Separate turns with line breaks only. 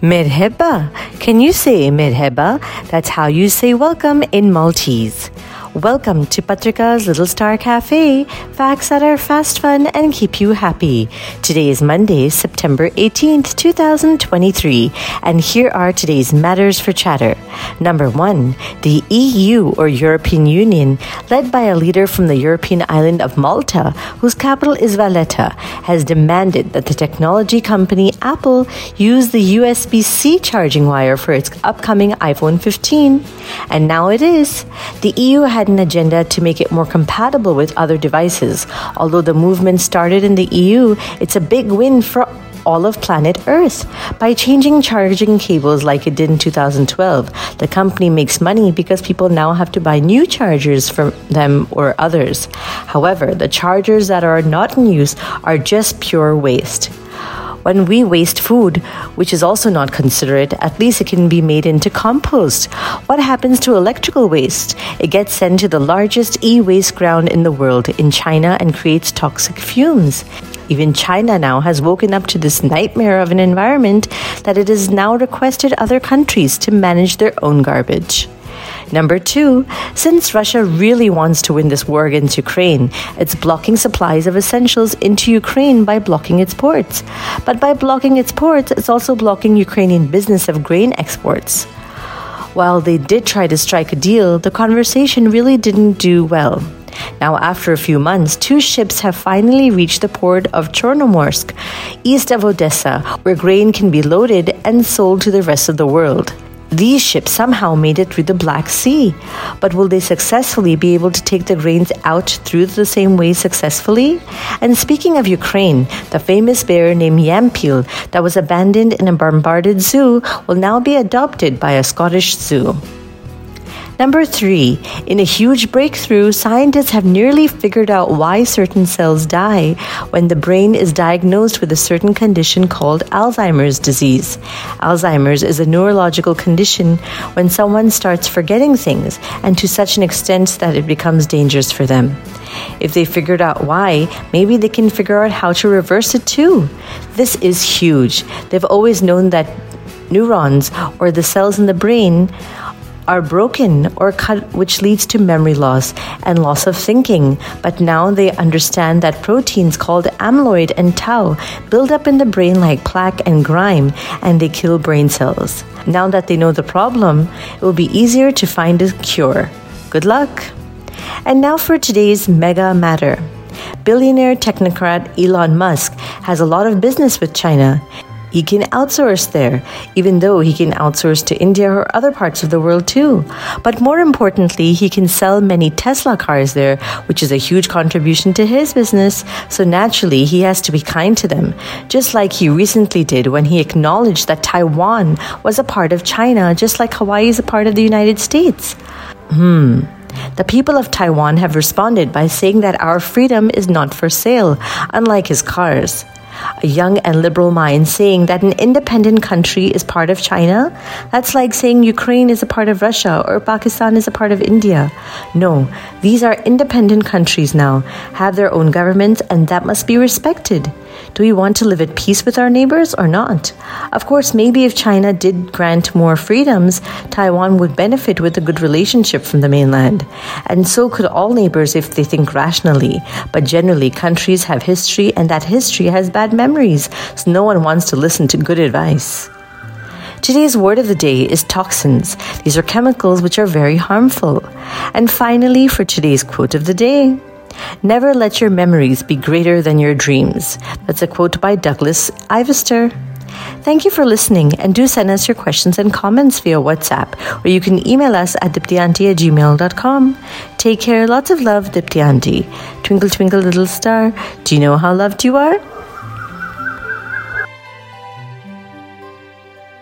Merhaba. Can you say merhaba? That's how you say welcome in Maltese. Welcome to Patrika's Little Star Cafe. Facts that are fast, fun, and keep you happy. Today is Monday, September 18th, 2023, and here are today's matters for chatter. Number one, the EU or European Union, led by a leader from the European island of Malta, whose capital is Valletta, has demanded that the technology company Apple use the USB C charging wire for its upcoming iPhone 15. And now it is. The EU had an agenda to make it more compatible with other devices. Although the movement started in the EU, it's a big win for all of planet Earth. By changing charging cables like it did in 2012, the company makes money because people now have to buy new chargers from them or others. However, the chargers that are not in use are just pure waste. When we waste food, which is also not considerate, at least it can be made into compost. What happens to electrical waste? It gets sent to the largest e waste ground in the world in China and creates toxic fumes. Even China now has woken up to this nightmare of an environment that it has now requested other countries to manage their own garbage. Number two, since Russia really wants to win this war against Ukraine, it's blocking supplies of essentials into Ukraine by blocking its ports. But by blocking its ports, it's also blocking Ukrainian business of grain exports. While they did try to strike a deal, the conversation really didn't do well. Now, after a few months, two ships have finally reached the port of Chornomorsk, east of Odessa, where grain can be loaded and sold to the rest of the world. These ships somehow made it through the Black Sea, but will they successfully be able to take the grains out through the same way successfully? And speaking of Ukraine, the famous bear named Yampil that was abandoned in a bombarded zoo will now be adopted by a Scottish zoo. Number three, in a huge breakthrough, scientists have nearly figured out why certain cells die when the brain is diagnosed with a certain condition called Alzheimer's disease. Alzheimer's is a neurological condition when someone starts forgetting things and to such an extent that it becomes dangerous for them. If they figured out why, maybe they can figure out how to reverse it too. This is huge. They've always known that neurons or the cells in the brain are broken or cut, which leads to memory loss and loss of thinking. But now they understand that proteins called amyloid and tau build up in the brain like plaque and grime, and they kill brain cells. Now that they know the problem, it will be easier to find a cure. Good luck! And now for today's mega matter. Billionaire technocrat Elon Musk has a lot of business with China. He can outsource there, even though he can outsource to India or other parts of the world too. But more importantly, he can sell many Tesla cars there, which is a huge contribution to his business. So naturally, he has to be kind to them, just like he recently did when he acknowledged that Taiwan was a part of China, just like Hawaii is a part of the United States. Hmm. The people of Taiwan have responded by saying that our freedom is not for sale, unlike his cars a young and liberal mind saying that an independent country is part of China, that's like saying Ukraine is a part of Russia or Pakistan is a part of India. No, these are independent countries now, have their own governments, and that must be respected. Do we want to live at peace with our neighbors or not? Of course, maybe if China did grant more freedoms, Taiwan would benefit with a good relationship from the mainland. And so could all neighbors if they think rationally. But generally, countries have history, and that history has bad memories, so no one wants to listen to good advice. Today's word of the day is toxins. These are chemicals which are very harmful. And finally, for today's quote of the day, Never let your memories be greater than your dreams. That's a quote by Douglas Ivester. Thank you for listening and do send us your questions and comments via WhatsApp or you can email us at diptyanti at gmail.com. Take care. Lots of love, Diptyanti. Twinkle, twinkle, little star. Do you know how loved you are?